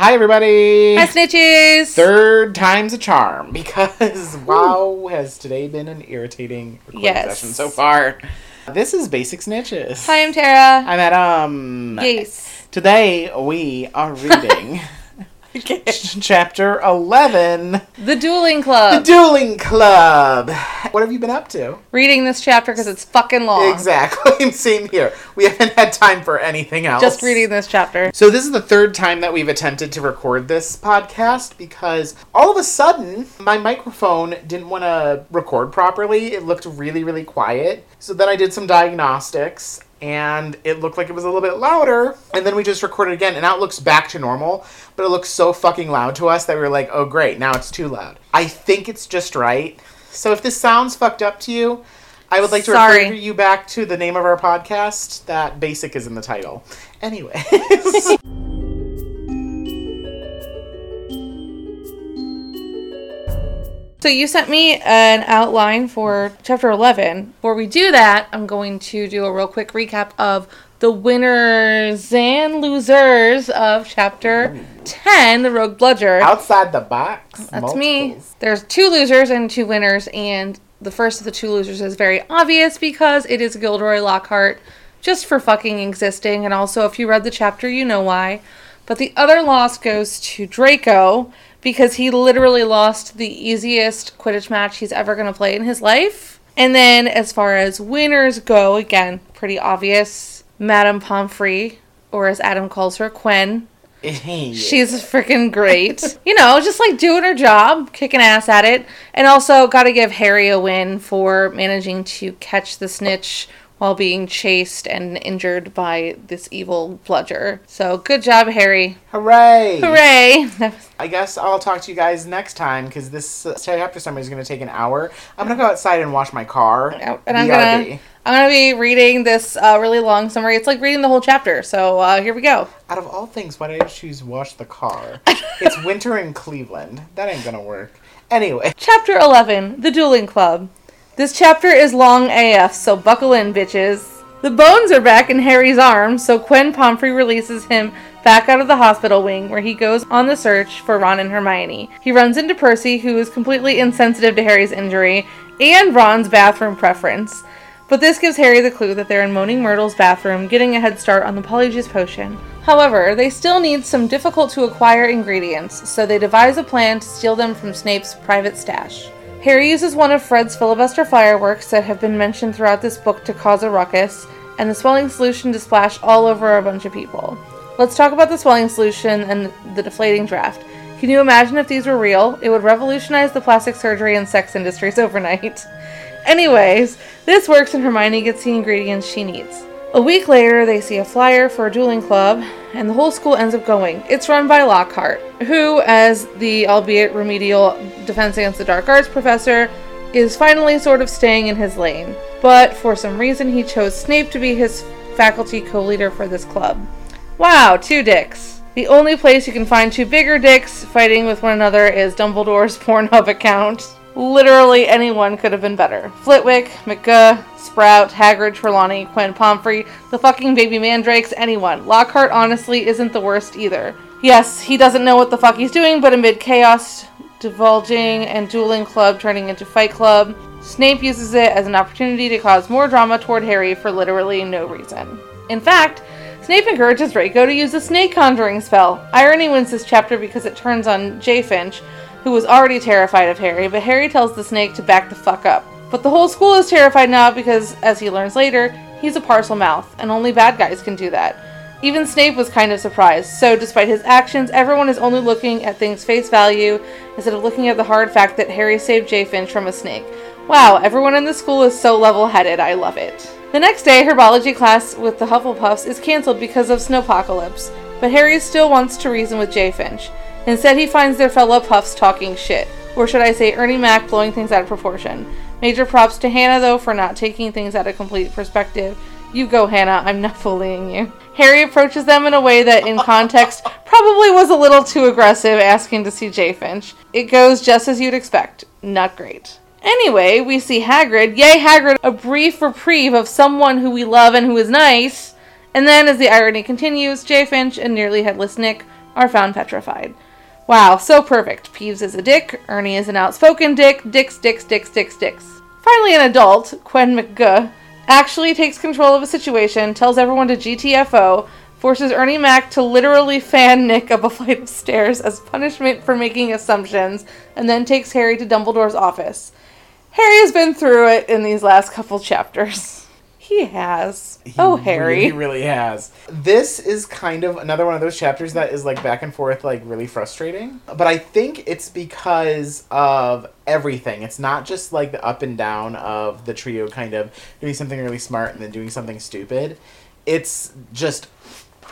Hi, everybody. Hi, snitches. Third time's a charm because wow, has today been an irritating recording Yes. session so far. This is Basic Snitches. Hi, I'm Tara. I'm Adam. Yes. Today we are reading ch- chapter 11 The Dueling Club. The Dueling Club. What have you been up to? Reading this chapter because it's fucking long. Exactly. Same here. We haven't had time for anything else. Just reading this chapter. So this is the third time that we've attempted to record this podcast because all of a sudden my microphone didn't want to record properly. It looked really really quiet. So then I did some diagnostics and it looked like it was a little bit louder and then we just recorded again and now it looks back to normal but it looks so fucking loud to us that we were like oh great now it's too loud. I think it's just right. So if this sounds fucked up to you i would like to Sorry. refer you back to the name of our podcast. That basic is in the title. Anyway So you sent me an outline for chapter 11. Before we do that, I'm going to do a real quick recap of the winners and losers of chapter 10, The Rogue Bludger. outside the box That's me. There's two losers and two winners, and the first of the two losers is very obvious because it is Gilderoy Lockhart just for fucking existing, and also if you read the chapter, you know why. But the other loss goes to Draco because he literally lost the easiest Quidditch match he's ever going to play in his life. And then as far as winners go, again, pretty obvious. Madame Pomfrey, or as Adam calls her, Quen, Yeah. She's freaking great. you know, just like doing her job, kicking ass at it. And also got to give Harry a win for managing to catch the snitch while being chased and injured by this evil bludger. So good job, Harry. hooray Hooray. i guess i'll talk to you guys next time because this uh, chapter summary is going to take an hour i'm going to go outside and wash my car and I'm gonna I'm gonna be reading this uh, really long summary. It's like reading the whole chapter. So uh, here we go. out of all things why did i choose wash the car it's winter in cleveland that ain't gonna work anyway Chapter 11 The Dueling Club. This chapter is long AF, so buckle in, bitches. The bones are back in Harry's arms, so Quen Pomfrey releases him back out of the hospital wing where he goes on the search for Ron and Hermione. He runs into Percy, who is completely insensitive to Harry's injury and Ron's bathroom preference. But this gives Harry the clue that they're in Moaning Myrtle's bathroom, getting a head start on the Polyjuice potion. However, they still need some difficult to acquire ingredients, so they devise a plan to steal them from Snape's private stash. Harry uses one of Fred's filibuster fireworks that have been mentioned throughout this book to cause a ruckus, and the swelling solution to splash all over a bunch of people. Let's talk about the swelling solution and the deflating draft. Can you imagine if these were real? It would revolutionize the plastic surgery and sex industries overnight. Anyways, this works and Hermione gets the ingredients she needs. A week later, they see a flyer for a dueling club, and the whole school ends up going. It's run by Lockhart, who, as the albeit remedial Defense Against the Dark Arts professor, is finally sort of staying in his lane. But for some reason, he chose Snape to be his faculty co leader for this club. Wow, two dicks. The only place you can find two bigger dicks fighting with one another is Dumbledore's Pornhub account. Literally anyone could have been better. Flitwick, McGuh, Sprout, Hagrid, Trelawney, Quinn Pomfrey, the fucking baby mandrakes, anyone. Lockhart honestly isn't the worst either. Yes, he doesn't know what the fuck he's doing, but amid chaos, divulging, and dueling club turning into fight club, Snape uses it as an opportunity to cause more drama toward Harry for literally no reason. In fact, Snape encourages Draco to use a snake conjuring spell. Irony wins this chapter because it turns on J. Finch, who was already terrified of Harry, but Harry tells the snake to back the fuck up. But the whole school is terrified now because, as he learns later, he's a Parselmouth, and only bad guys can do that. Even Snape was kind of surprised, so despite his actions, everyone is only looking at things face value instead of looking at the hard fact that Harry saved J. Finch from a snake. Wow, everyone in the school is so level headed, I love it. The next day, herbology class with the Hufflepuffs is cancelled because of snowpocalypse, but Harry still wants to reason with J. Finch. Instead, he finds their fellow puffs talking shit, or should I say, Ernie Mac blowing things out of proportion. Major props to Hannah, though, for not taking things out of complete perspective. You go, Hannah, I'm not bullying you. Harry approaches them in a way that, in context, probably was a little too aggressive, asking to see J. Finch. It goes just as you'd expect. Not great. Anyway, we see Hagrid. Yay, Hagrid! A brief reprieve of someone who we love and who is nice. And then, as the irony continues, J. Finch and Nearly Headless Nick are found petrified. Wow, so perfect. Peeves is a dick, Ernie is an outspoken dick, dicks, dicks, dicks, dicks, dicks. Finally, an adult, Quen McGuh, actually takes control of a situation, tells everyone to GTFO, forces Ernie Mac to literally fan Nick up a flight of stairs as punishment for making assumptions, and then takes Harry to Dumbledore's office. Harry has been through it in these last couple chapters. He has. He oh, Harry. Really, really has. This is kind of another one of those chapters that is like back and forth, like really frustrating. But I think it's because of everything. It's not just like the up and down of the trio kind of doing something really smart and then doing something stupid. It's just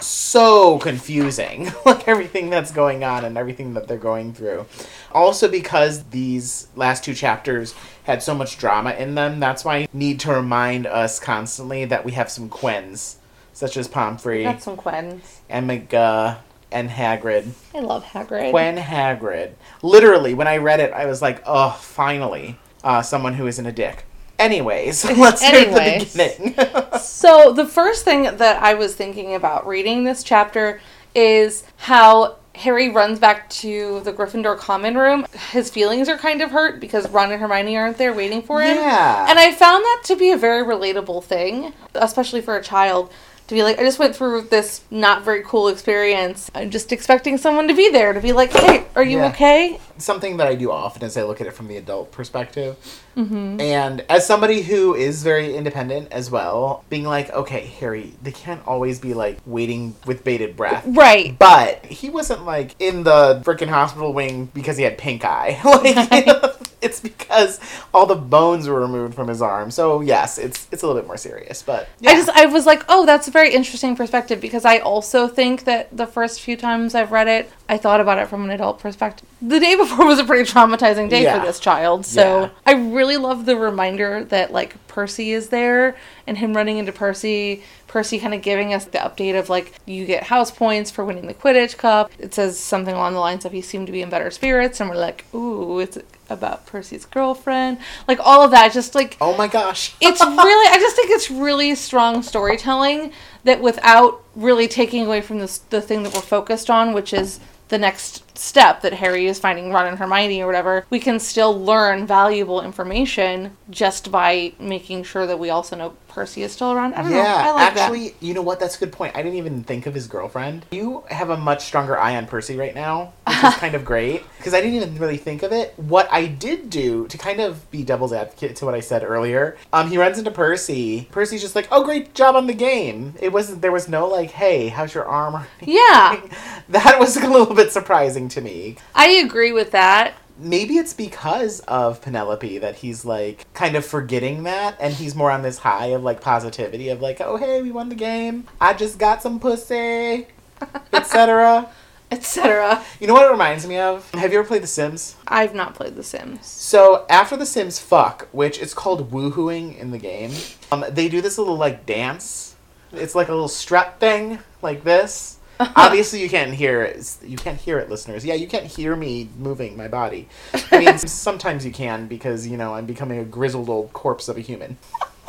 so confusing like everything that's going on and everything that they're going through also because these last two chapters had so much drama in them that's why i need to remind us constantly that we have some quins such as pomfrey Got some Quens. and mcguh and hagrid I love Hagrid. Quen Hagrid. Literally, when I read it, I was like, oh, finally, uh, someone who isn't a dick. Anyways, let's start the beginning. So, the first thing that I was thinking about reading this chapter is how Harry runs back to the Gryffindor common room. His feelings are kind of hurt because Ron and Hermione aren't there waiting for him. Yeah. And I found that to be a very relatable thing, especially for a child. To be like, I just went through this not very cool experience. I'm just expecting someone to be there to be like, hey, are you Yeah. okay? Something that I do often is I look at it from the adult perspective. Mm-hmm. And as somebody who is very independent as well, being like, okay, Harry, they can't always be like waiting with bated breath. Right. But he wasn't like in the freaking hospital wing because he had pink eye. like you know, it's because all the bones were removed from his arm. So yes, it's it's a little bit more serious. But yeah. I just I was like, oh, that's a very interesting perspective because I also think that the first few times I've read it, I thought about it from an adult perspective. The day before was a pretty traumatizing day Yeah. for this child, so Yeah. I really love the reminder that like Percy is there and him running into Percy. Percy kind of giving us the update of like you get house points for winning the Quidditch Cup. It says something along the lines of he seemed to be in better spirits, and we're like, ooh, it's about Percy's girlfriend. Like all of that, just like oh my gosh. it's really i just think it's really strong storytelling that without really taking away from this the thing that we're focused on which is the next step that harry is finding ron and hermione or whatever we can still learn valuable information just by making sure that we also know percy is still around i don't know i Yeah, like actually, you know what? That's a good point. I didn't even think of his girlfriend. You have a much stronger eye on Percy right now, which is kind of great because I didn't even really think of it. What I did do to kind of be devil's advocate to what I said earlier, um, he runs into Percy. Percy's just like, "Oh, great job on the game." It wasn't. There was no like, "Hey, how's your arm?" yeah. That was a little bit surprising to me. i agree with that maybe it's because of Penelope that he's like kind of forgetting that and he's more on this high of like positivity of like, oh hey, we won the game. I just got some pussy, etc. etc You know what it reminds me of? Have you ever played The Sims? i've not played the sims So after The Sims fuck, which it's called woohooing in the game, um, they do this little like dance. It's like a little strut thing, like this. Obviously, you can't hear it. You can't hear it, listeners. Yeah, you can't hear me moving my body. I mean, sometimes you can because you know I'm becoming a grizzled old corpse of a human.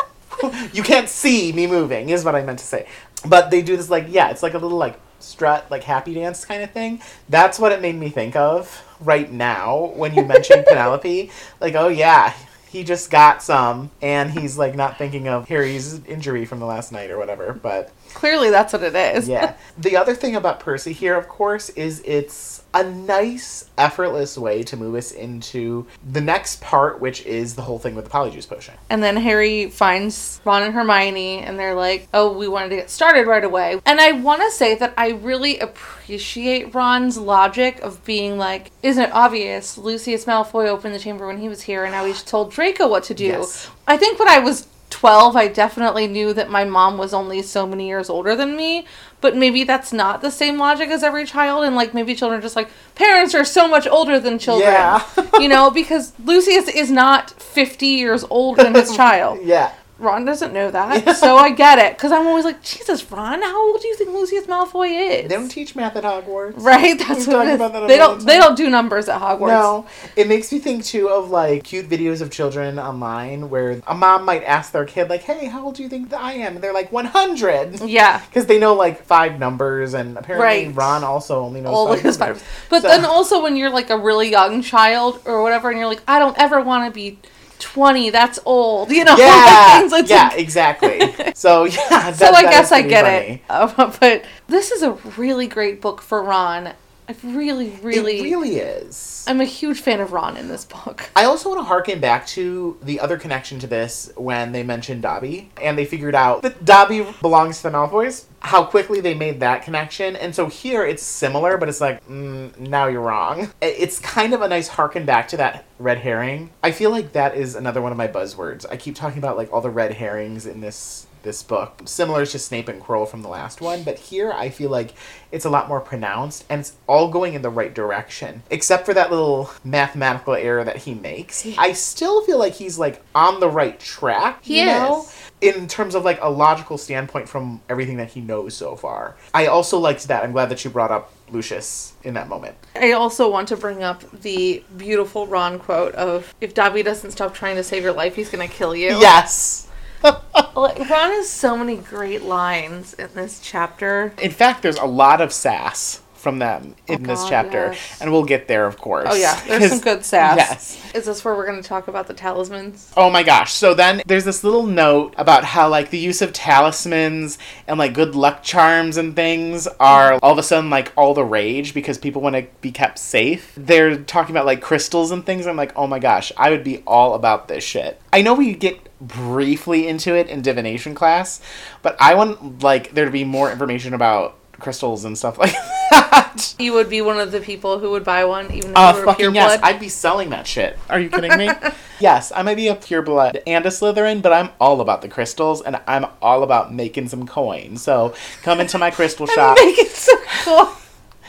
you can't see me moving, is what I meant to say. But they do this like yeah, it's like a little like strut, like happy dance kind of thing. That's what it made me think of right now when you mentioned Penelope. Like, oh yeah, he just got some, and he's like not thinking of Harry's injury from the last night or whatever. But clearly that's what it is yeah, the other thing about Percy here, of course, is it's a nice, effortless way to move us into the next part, which is the whole thing with the Polyjuice potion. And then Harry finds Ron and Hermione, and they're like, oh, we wanted to get started right away. And I want to say that I really appreciate Ron's logic of being like, isn't it obvious? Lucius Malfoy opened the chamber when he was here, and now he's told Draco what to do. Yes. I think what I was 12, I definitely knew that my mom was only so many years older than me, but maybe that's not the same logic as every child, and like maybe children are just like, parents are so much older than children. Yeah. you know, because Lucius is not 50 years older than his child. Yeah. Ron doesn't know that, so I get it. Because I'm always like, Jesus, Ron, how old do you think Lucius Malfoy is? They don't teach math at Hogwarts. Right, that's what talk it is. about that they don't. They don't do numbers at Hogwarts. No, it makes me think too of like cute videos of children online where a mom might ask their kid like, "Hey, how old do you think that I am?" And they're like, "100," Yeah. because they know like five numbers, and apparently Right. Ron also only knows All five numbers. five. But So- then also when you're like a really young child or whatever, and you're like, I don't ever want to be twenty. That's old. You know. Yeah, things, it's yeah, like- exactly. So yeah, that, so I guess I get funny. it. Uh, but this is a really great book for Ron. I really, really, It really is. I'm a huge fan of Ron in this book. I also want to harken back to the other connection to this when they mentioned Dobby and they figured out that Dobby belongs to the Malfoys. How quickly they made that connection, and so here it's similar, but it's like mm, now you're wrong. It's kind of a nice harken back to that red herring. I feel like that is another one of my buzzwords. I keep talking about like all the red herrings in this this book, similar to Snape and Quirrell from the last one, but here I feel like it's a lot more pronounced and it's all going in the right direction. Except for that little mathematical error that he makes. I still feel like he's like on the right track. He you know? In terms of like a logical standpoint from everything that he knows so far. I also liked that. I'm glad that you brought up Lucius in that moment. I also want to bring up the beautiful Ron quote of "If Dobby doesn't stop trying to save your life, he's gonna kill you." Yes. Ron has so many great lines in this chapter. In fact, there's a lot of sass from them in Oh, this God, chapter, yes. and we'll get there, of course. Oh yeah, there's some good sass. Yes. Is this where we're going to talk about the talismans? Oh my gosh. So then there's this little note about how like the use of talismans and like good luck charms and things are all of a sudden like all the rage because people want to be kept safe. They're talking about like crystals and things. I'm like, "Oh my gosh, I would be all about this shit." I know we get briefly into it in divination class, but I want like there to be more information about crystals and stuff like that. You would be one of the people who would buy one, even if Uh, you were fucking pure yes. blood. I'd be selling that shit. Are you kidding me? yes, I might be a pureblood and a Slytherin, but I'm all about the crystals and I'm all about making some coin. So come into my crystal shop. Make it so cool.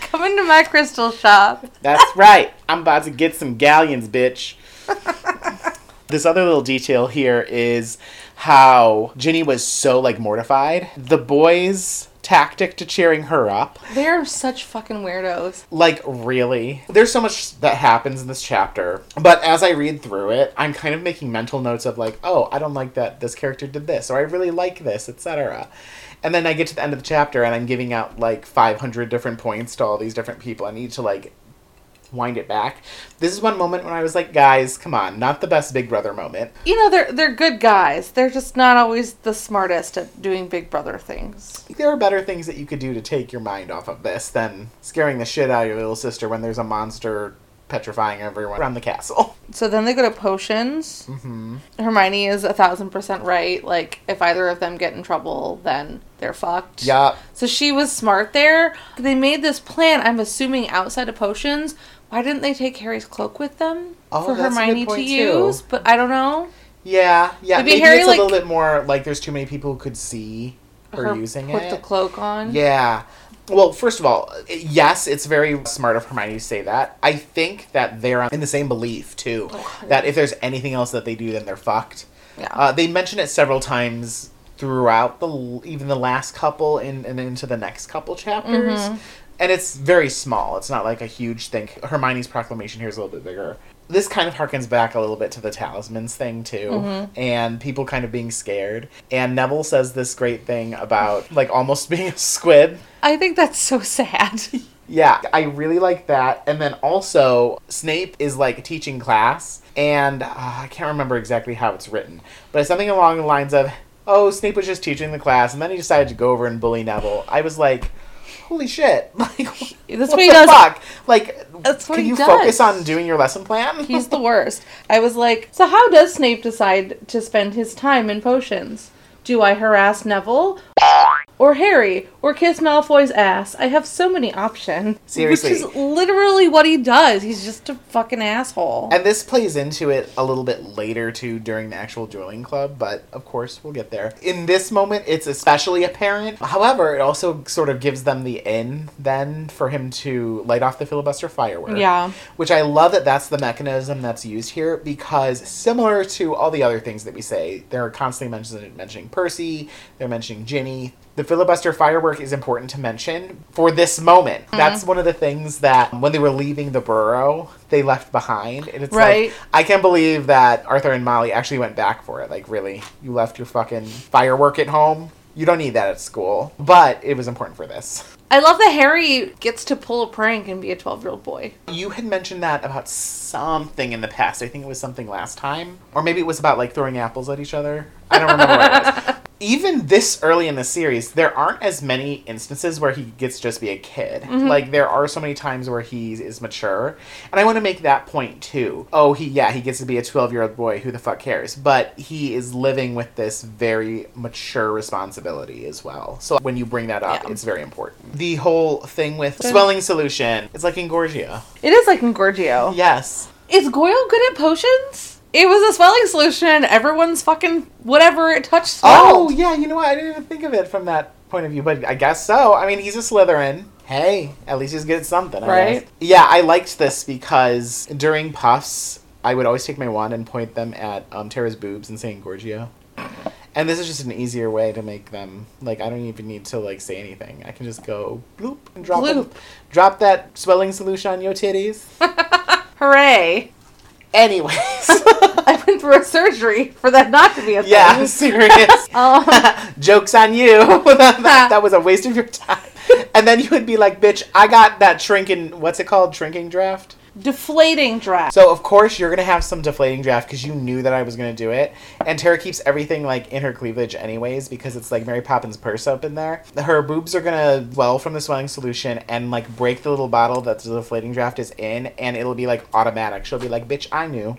Come into my crystal shop. That's right. I'm about to get some galleons, bitch. This other little detail here is how Ginny was so like mortified. The boys' tactic to cheering her up They're such fucking weirdos. Like, really? There's so much that happens in this chapter. But as I read through it, I'm kind of making mental notes of, like, oh, I don't like that this character did this, or I really like this, etc. And then I get to the end of the chapter and I'm giving out, like, 500 different points to all these different people. I need to, like, wind it back. This is one moment when I was like, guys, come on, not the best Big Brother moment. You know, they're they're good guys. They're just not always the smartest at doing Big Brother things. There are better things that you could do to take your mind off of this than scaring the shit out of your little sister when there's a monster petrifying everyone around the castle. So then they go to potions. hmm Hermione is a thousand percent right. Like, if either of them get in trouble, then they're fucked. Yeah, So she was smart there. They made this plan, I'm assuming, outside of potions. Why didn't they take Harry's cloak with them Oh, for that's a good Hermione to point, too. use? But I don't know. Yeah, yeah. Maybe Maybe, Harry, it's like- a little bit more like there's too many people who could see her, using put it. With the cloak on. yeah. Well, first of all, yes, it's very smart of Hermione to say that. I think that they're in the same belief too. that if there's anything else that they do, then they're fucked. Yeah. Uh, they mention it several times throughout the even the last couple and, and into the next couple chapters. Mm-hmm. And it's very small. It's not like a huge thing. Hermione's proclamation here is a little bit bigger. This kind of harkens back a little bit to the talismans thing too, Mm-hmm. and people kind of being scared. And Neville says this great thing about like almost being a Squib. I think that's so sad. Yeah, I really like that. And then also, Snape is like teaching class, and uh, I can't remember exactly how it's written, but it's something along the lines of, "Oh, Snape was just teaching the class, and then he decided to go over and bully Neville." I was like, "Holy shit!" Like, That's what what he the does. fuck? Like, That's what can you does. focus on doing your lesson plan? He's the worst. I was like, so how does Snape decide to spend his time in potions? Do I harass Neville? Or Harry, or kiss Malfoy's ass. I have so many options. Seriously. Which is literally what he does. He's just a fucking asshole. And this plays into it a little bit later too during the actual dueling club, but of course we'll get there. In this moment, it's especially apparent. However, it also sort of gives them the in then for him to light off the filibuster firework. Yeah. Which I love that that's the mechanism that's used here because similar to all the other things that we say, they're constantly mentioning, mentioning Percy, they're mentioning Ginny. The filibuster firework is important to mention for this moment. Mm-hmm. That's one of the things that when they were leaving the burrow, they left behind. And it's Right. like, I can't believe that Arthur and Molly actually went back for it. Like, really? You left your fucking firework at home? You don't need that at school. But it was important for this. I love that Harry gets to pull a prank and be a 12 year old boy. You had mentioned that about something in the past. I think it was something last time. Or maybe it was about like throwing apples at each other. I don't remember what it was. Even this early in the series, there aren't as many instances where he gets to just be a kid. Mm-hmm. Like there are so many times where he is mature. And I want to make that point too. Oh, he yeah, he gets to be a 12-year-old boy, who the fuck cares? But he is living with this very mature responsibility as well. So when you bring that up, Yeah. it's very important. The whole thing with swelling solution, it's like Engorgia. It is like Engorgio. Yes. Is Goyle good at potions? It was a swelling solution. Everyone's fucking whatever it touched Oh, yeah, you know what? I didn't even think of it from that point of view, but I guess so. I mean, he's a Slytherin. Hey, at least he's good at something, I Right. guess. Yeah, I liked this because during puffs, I would always take my wand and point them at um, Tara's boobs and saying Gorgio. And this is just an easier way to make them like I don't even need to like say anything. I can just go bloop and drop them- drop that swelling solution on your titties. Hooray. Anyways, I went through a surgery for that not to be a thing. yeah, serious. Um, Joke's on you. that, that was a waste of your time. And then you would be like, bitch, I got that shrinking, what's it called? Shrinking draft? Deflating draft. So, of course, you're going to have some deflating draft because you knew that I was going to do it. And Tara keeps everything like in her cleavage, anyways, because it's like Mary Poppins' purse up in there. Her boobs are going to well from the swelling solution and like break the little bottle that the deflating draft is in, and it'll be like automatic. She'll be like, bitch, I knew.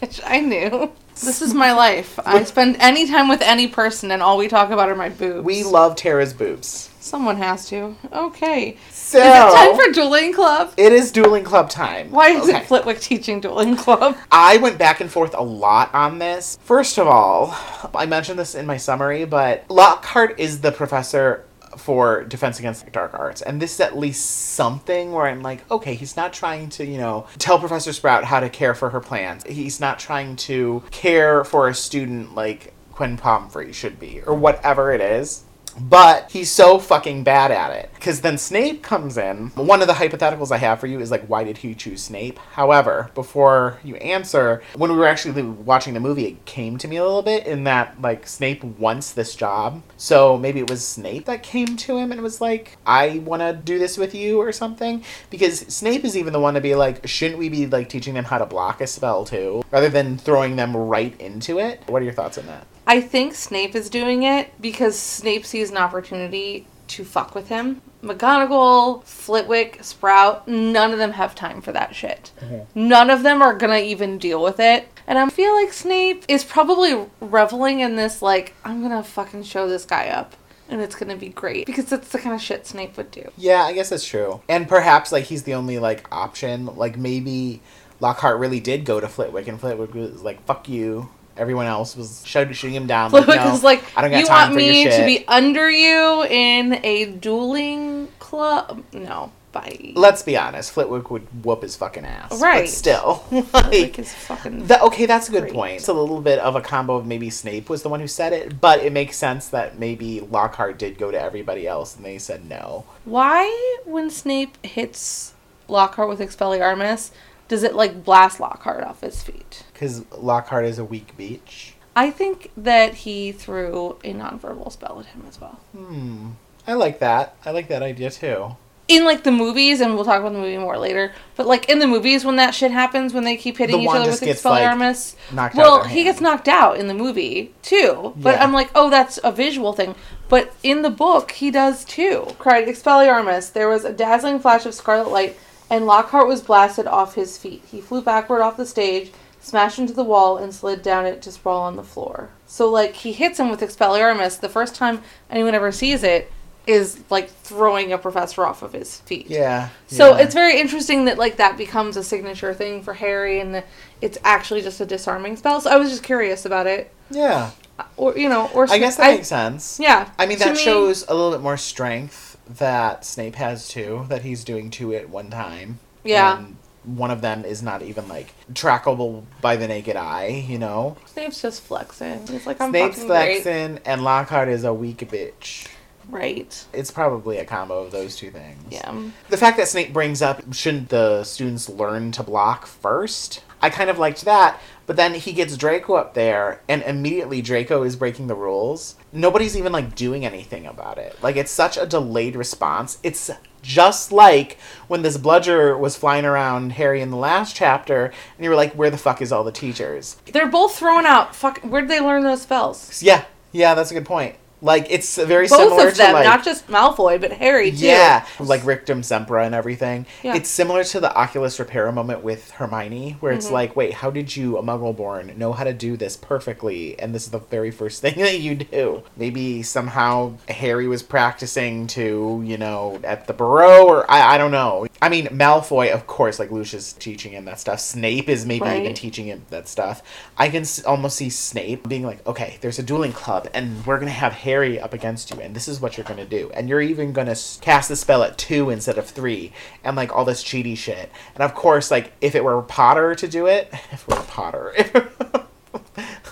Bitch, I knew. This is my life. I spend any time with any person and all we talk about are my boobs. We love Tara's boobs. Someone has to. Okay. So, Is it time for dueling club? it is dueling club time. Why is Okay. it Flitwick teaching dueling club? I went back and forth a lot on this. First of all, I mentioned this in my summary, but Lockhart is the professor for Defense Against Dark Arts. And this is at least something where I'm like, okay, he's not trying to, you know, tell Professor Sprout how to care for her plans. He's not trying to care for a student like Quinn Pomfrey should be, or whatever it is. But he's so fucking bad at it. Because then Snape comes in. One of the hypotheticals I have for you is like, why did he choose Snape? However, before you answer, when we were actually watching the movie, it came to me a little bit in that like Snape wants this job. So maybe it was Snape that came to him and was like, I want to do this with you or something. Because Snape is even the one to be like, shouldn't we be like teaching them how to block a spell too? Rather than throwing them right into it? What are your thoughts on that? I think Snape is doing it because Snape sees an opportunity to fuck with him. McGonagall, Flitwick, Sprout, none of them have time for that shit. Mm-hmm. None of them are gonna even deal with it. And I feel like Snape is probably reveling in this, like, I'm gonna fucking show this guy up. And it's gonna be great. Because that's the kind of shit Snape would do. Yeah, I guess that's true. And perhaps like he's the only like option. Like maybe Lockhart really did go to Flitwick, and Flitwick was like, "Fuck you." Everyone else was shooting him down. Flitwick no, is like, I don't got you time want for me to be under you in a dueling club? No, bye. Let's be honest. Flitwick would whoop his fucking ass. Right. But still, like. is fucking. That, okay, that's a good Great. point. It's a little bit of a combo of maybe Snape was the one who said it, but it makes sense that maybe Lockhart did go to everybody else and they said no. Why, when Snape hits Lockhart with Expelliarmus, does it like blast Lockhart off his feet? Because Lockhart is a weak beach. I think that he threw a nonverbal spell at him as well. Hmm. I like that. I like that idea too. In like the movies, and we'll talk about the movie more later. But like in the movies, when that shit happens, when they keep hitting The each other with like, Expelliarmus, out well, he gets knocked out in the movie too. But Yeah. I'm like, oh, that's a visual thing. But in the book, he does too. Cried Expelliarmus. There was a dazzling flash of scarlet light, and Lockhart was blasted off his feet. He flew backward off the stage, smashed into the wall, and slid down it to sprawl on the floor. So, like, he hits him with Expelliarmus. The first time anyone ever sees it is, like, throwing a professor off of his feet. Yeah. So yeah. it's very interesting that like that becomes a signature thing for Harry, and that it's actually just a disarming spell. So I was just curious about it, yeah. or you know, or I guess that makes sense. yeah. I mean, that me- shows a little bit more strength that Snape has too. That he's doing two at one time. Yeah. And one of them is not even like trackable by the naked eye. You know. Snape's just flexing. He's like I'm Snape's fucking great. flexing, and Lockhart is a weak bitch. Right. It's probably a combo of those two things. Yeah. The fact that Snape brings up, shouldn't the students learn to block first? I kind of liked that, but then he gets Draco up there, and immediately Draco is breaking the rules. Nobody's even like doing anything about it. Like it's such a delayed response. It's just like when this bludger was flying around Harry in the last chapter, and you were like, "Where the fuck is all the teachers?" They're both thrown out. Fuck. Where'd they learn those spells? Yeah, yeah, that's a good point. Like it's very. Both similar of them, to like not just Malfoy, but Harry too. Yeah, like Rictusempra and everything. Yeah. It's similar to the Oculus Reparo moment with Hermione, where Mm-hmm. it's like, wait, how did you, a Muggleborn, know how to do this perfectly? And this is the very first thing that you do. Maybe somehow Harry was practicing to, you know, at the Burrow, or I, I don't know. I mean, Malfoy, of course, like Lucius teaching him that stuff. Snape is maybe even teaching him that stuff. I can s- almost see Snape being like, okay, there's a dueling club, and we're gonna have Harry up against you, and this is what you're gonna do, and you're even gonna cast the spell at two instead of three, and like all this cheaty shit. And of course, like if it were Potter to do it, if it were Potter.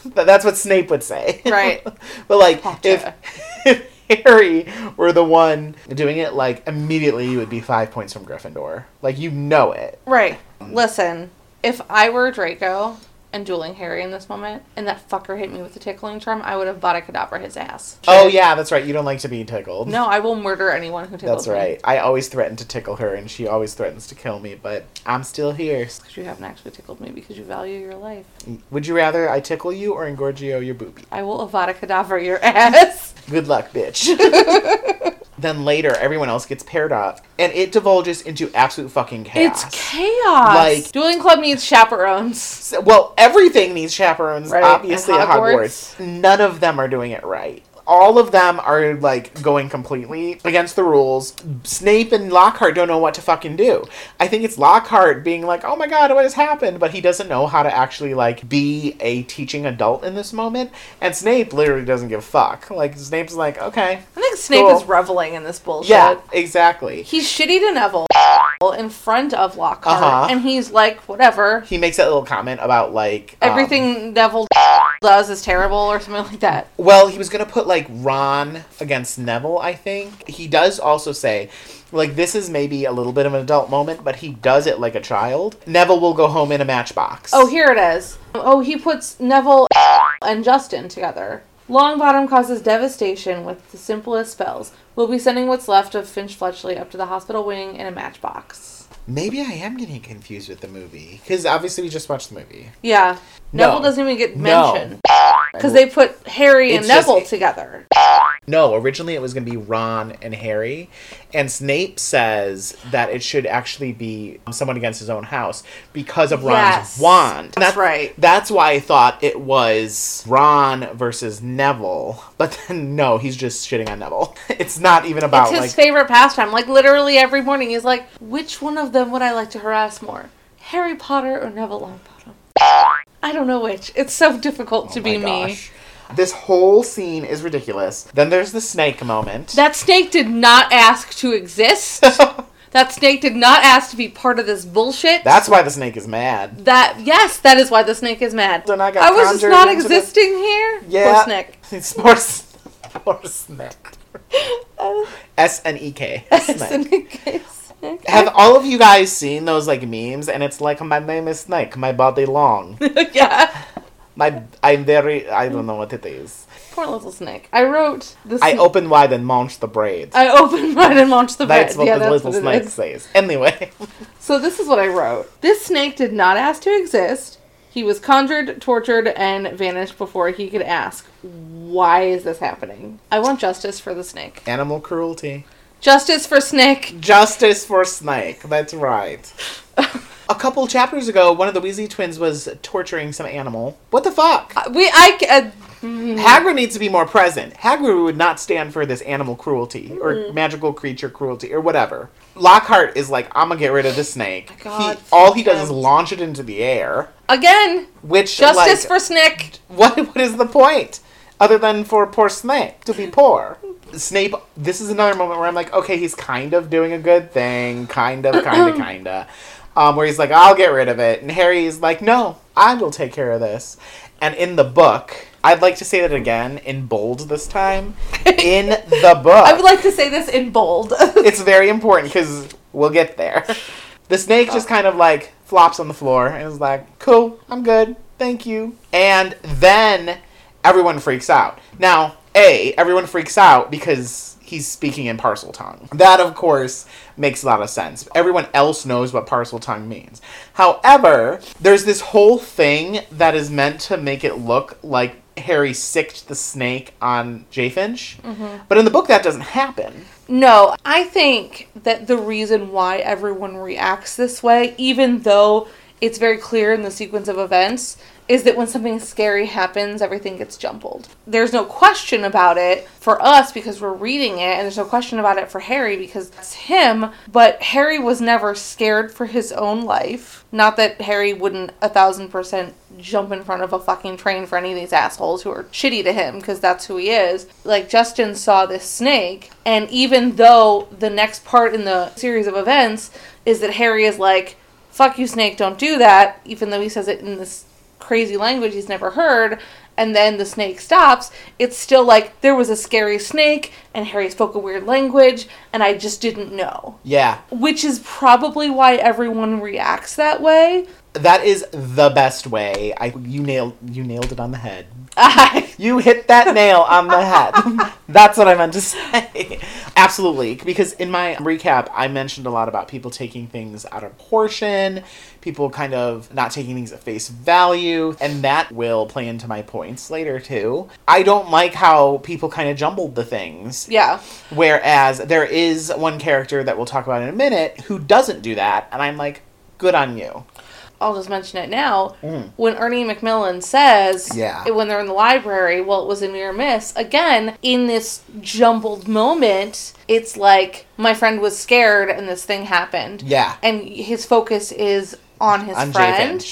That's what Snape would say. Right. but like if, if Harry were the one doing it, like immediately you would be five points from Gryffindor. Like you know it. Right. Listen, if I were Draco and dueling Harry in this moment, and that fucker hit me with the tickling charm, I would have bought a cadaver his ass. Oh yeah, that's right. You don't like to be tickled. No, I will murder anyone who tickles That's me. right. I always threaten to tickle her, and she always threatens to kill me, but I'm still here. Because you haven't actually tickled me because you value your life. Mm, would you rather I tickle you or engorgio your boobie? I will Avada Kedavra your ass. Good luck, bitch. then later, everyone else gets paired up, and it divulges into absolute fucking chaos. It's chaos. Like- Dueling Club needs chaperones. So- well, everything needs chaperones, Right, obviously, at at Hogwarts. None of them are doing it right. All of them are like going completely against the rules. Snape and Lockhart don't know what to fucking do. I think it's Lockhart being like, "Oh my god, what has happened?" But he doesn't know how to actually like be a teaching adult in this moment. And Snape literally doesn't give a fuck. Like Snape's like, "Okay, I think Snape Cool. is reveling in this bullshit. yeah, exactly." He's shitty to Neville in front of Lockhart, Uh-huh. and he's like, whatever. He makes that little comment about like um, Everything Neville does is terrible, or something like that. Well, he was gonna put like Ron against Neville. I think he does also say, like this is maybe a little bit of an adult moment, but he does it like a child. Neville will go home in a matchbox. Oh, here it is. Oh, he puts Neville and Justin together. Longbottom causes devastation with the simplest spells. We'll be sending what's left of Finch Fletchley up to the hospital wing in a matchbox. maybe I am getting confused with the movie because obviously we just watched the movie. Yeah. No. Neville doesn't even get No. mentioned. Because they put Harry and It's just- Neville together. No, originally it was gonna be Ron and Harry, and Snape says that it should actually be someone against his own house because of Ron's Yes. wand. That's right. That's why I thought it was Ron versus Neville, but then no, he's just shitting on Neville. It's not even about it's his like favorite pastime. Like, literally every morning, he's like, which one of them would I like to harass more? Harry Potter or Neville Longbottom? I don't know which. It's so difficult to Oh be my me. This whole scene is ridiculous. Then there's the snake moment. That snake did not ask to exist. that snake did not ask to be part of this bullshit. That's why the snake is mad. that yes, that is why the snake is mad. Then I got I was just not into the- existing here. Yeah. Poor snake. It's more, s- more snake. S N E K. Snake. Have all of you guys seen those like memes? And it's like my name is Snake, my body long, yeah. my I'm very I don't know what it is. Poor little snake. I wrote this. I open wide and launch the braids. I opened wide and launched the bread. That's what yeah, the that's little what snake is. says. Anyway, So this is what I wrote. This snake did not ask to exist. He was conjured, tortured, and vanished before he could ask, "Why is this happening?" I want justice for the snake. animal cruelty. Justice for snake. Justice for Snake. That's right. a couple chapters ago, one of the Weasley twins was torturing some animal. What the fuck? Uh, We I. uh, Hagrid needs to be more present. Hagrid would not stand for this animal cruelty or Mm. magical creature cruelty or whatever. Lockhart is like, I'm gonna get rid of the snake. Oh God, he, all he does is launch it into the air, again which justice like, for Snick. what what is the point other than for poor Snape to be poor? Snape. This is another moment where I'm like, okay, he's kind of doing a good thing, kind of, kind of, kind of. Um, where he's like, I'll get rid of it, and Harry's like, no, I will take care of this. And in the book, I'd like to say that again in bold this time. In the book, I would like to say this in bold. it's very important because we'll get there. The snake just kind of like flops on the floor and is like, cool, I'm good, thank you. And then everyone freaks out. Now, A, everyone freaks out because he's speaking in Parseltongue. That, of course, makes a lot of sense. Everyone else knows what Parseltongue means. However, there's this whole thing that is meant to make it look like Harry sicked the snake on J Finch. Mm-hmm. But in the book, that doesn't happen. No, I think that the reason why everyone reacts this way, even though it's very clear in the sequence of events, is that when something scary happens, everything gets jumbled. There's no question about it for us because we're reading it, and there's no question about it for Harry because it's him, but Harry was never scared for his own life. Not that Harry wouldn't a thousand percent jump in front of a fucking train for any of these assholes who are shitty to him because that's who he is. Like Justin saw this snake, and even though the next part in the series of events is that Harry is like, fuck you, snake, don't do that, even though he says it in this crazy language he's never heard, and then the snake stops, it's still like there was a scary snake, and Harry spoke a weird language, and I just didn't know. Yeah, Which is probably why everyone reacts that way. that is the best way. I you nailed you nailed it on the head. You hit that nail on the head. That's what I meant to say. Absolutely, because in my recap, I mentioned a lot about people taking things out of proportion, people kind of not taking things at face value, and that will play into my points later too. I don't like how people kind of jumbled the things. yeah. Whereas there is one character that we'll talk about in a minute who doesn't do that, and I'm like, good on you. I'll just mention it now. When Ernie Macmillan says, Mm. Yeah. when they're in the library, well, it was a near miss. Again, in this jumbled moment, it's like my friend was scared and this thing happened. Yeah. And his focus is on his On friend.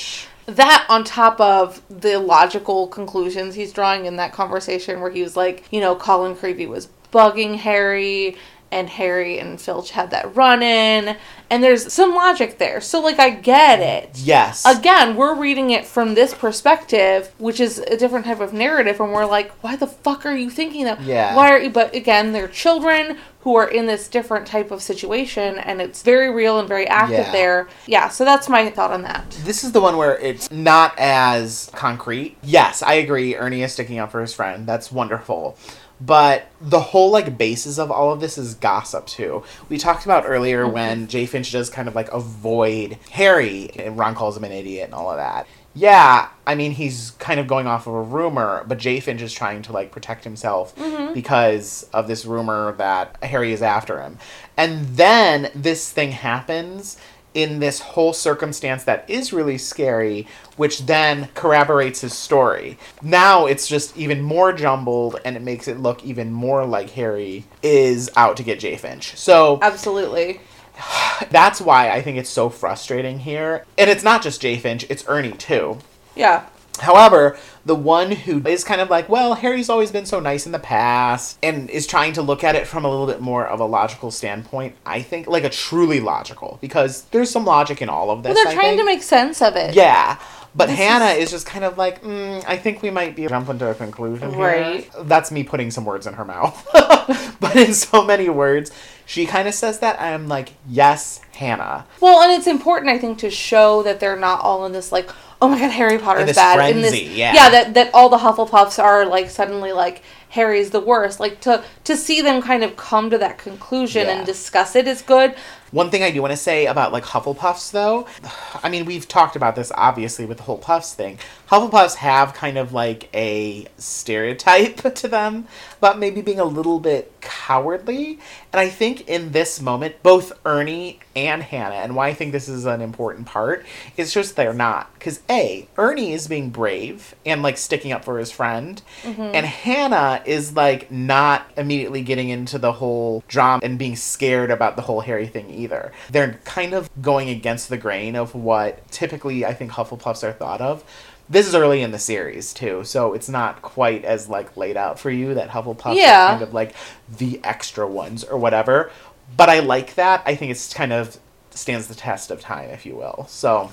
That on top of the logical conclusions he's drawing in that conversation where he was like, you know, Colin Creevey was bugging Harry and Harry and Filch had that run in and there's some logic there. So like I get it. Yes. Again, we're reading it from this perspective, which is a different type of narrative and we're like, why the fuck are you thinking that? Yeah. Why are you but again, they're children who are in this different type of situation and it's very real and very active Yeah. there. Yeah, so that's my thought on that. This is the one where it's not as concrete. Yes, I agree. Ernie is sticking up for his friend. That's wonderful. But the whole like basis of all of this is gossip too. We talked about earlier mm-hmm. when Jay Finch does kind of like avoid Harry and Ron calls him an idiot and all of that. Yeah, I mean he's kind of going off of a rumor, but Jay Finch is trying to like protect himself mm-hmm. because of this rumor that Harry is after him. And then this thing happens in this whole circumstance that is really scary, which then corroborates his story. Now it's just even more jumbled and it makes it look even more like Harry is out to get Jay Finch. So Absolutely. that's why I think it's so frustrating here. And it's not just Jay Finch, it's Ernie too. Yeah. However, the one who is kind of like, well, Harry's always been so nice in the past and is trying to look at it from a little bit more of a logical standpoint, I think, like a truly logical, because there's some logic in all of this. Well, they're I trying think. to make sense of it. Yeah. But This Hannah is- is... just kind of like, mm, I think we might be jumping to a conclusion here. Right. That's me putting some words in her mouth. but in so many words, she kind of says that. I'm like, yes, Hannah. Well, and it's important, I think, to show that they're not all in this like, oh my god, Harry Potter's this bad. frenzy, in this, yeah. that that all the Hufflepuffs are like suddenly like Harry's the worst. Like to to see them kind of come to that conclusion Yeah. and discuss it is good. One thing I do want to say about like Hufflepuffs though, I mean, we've talked about this obviously with the whole Puffs thing. Hufflepuffs have kind of like a stereotype to them about maybe being a little bit cowardly. And I think in this moment, both Ernie and Hannah, and why I think this is an important part, is just they're not. Because A, Ernie is being brave and like sticking up for his friend, mm-hmm. and Hannah is like not immediately getting into the whole drama and being scared about the whole Harry thing either. They're kind of going against the grain of what typically I think Hufflepuffs are thought of. This is early in the series too, so it's not quite as like laid out for you that Hufflepuffs Yeah. are kind of like the extra ones or whatever. But I like that. I think it's kind of stands the test of time, if you will. So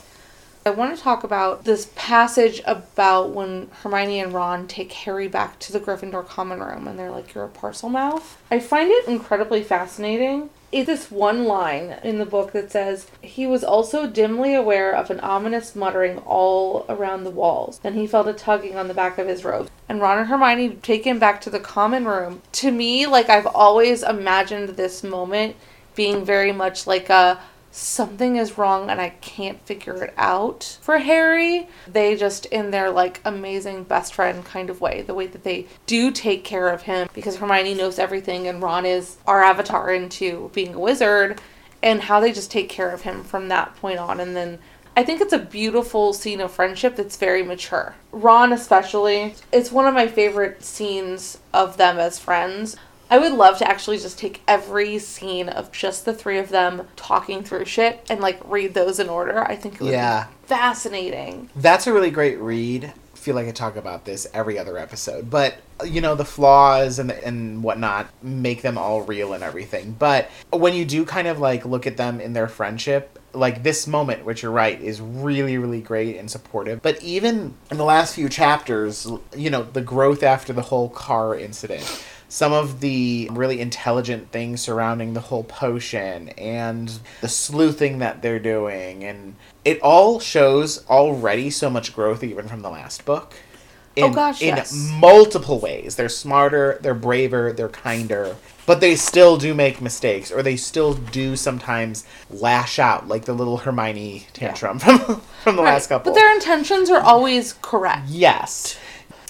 I want to talk about this passage about when Hermione and Ron take Harry back to the Gryffindor common room and they're like, You're a Parselmouth. I find it incredibly fascinating. It's this one line in the book that says, He was also dimly aware of an ominous muttering all around the walls. Then he felt a tugging on the back of his robe. And Ron and Hermione take him back to the common room. To me, like, I've always imagined this moment being very much like a something is wrong and I can't figure it out for Harry. They just in their like amazing best friend kind of way, the way that they do take care of him because Hermione knows everything and Ron is our avatar into being a wizard and how they just take care of him from that point on and then I think it's a beautiful scene of friendship that's very mature. Ron especially, it's one of my favorite scenes of them as friends. I would love to actually just take every scene of just the three of them talking through shit and like read those in order. I think it would Yeah. be fascinating. That's a really great read. I feel like I talk about this every other episode, but you know the flaws and and whatnot make them all real and everything. But when you do kind of like look at them in their friendship, like this moment, which you're right, is really really great and supportive. But even in the last few chapters, you know the growth after the whole car incident. Some of the really intelligent things surrounding the whole potion and the sleuthing that they're doing, and it all shows already so much growth even from the last book. Oh, in, Oh, gosh, in yes. multiple ways. They're smarter, they're braver, they're kinder, but they still do make mistakes, or they still do sometimes lash out, like the little Hermione tantrum from from the last couple. But their intentions are always correct. Yes.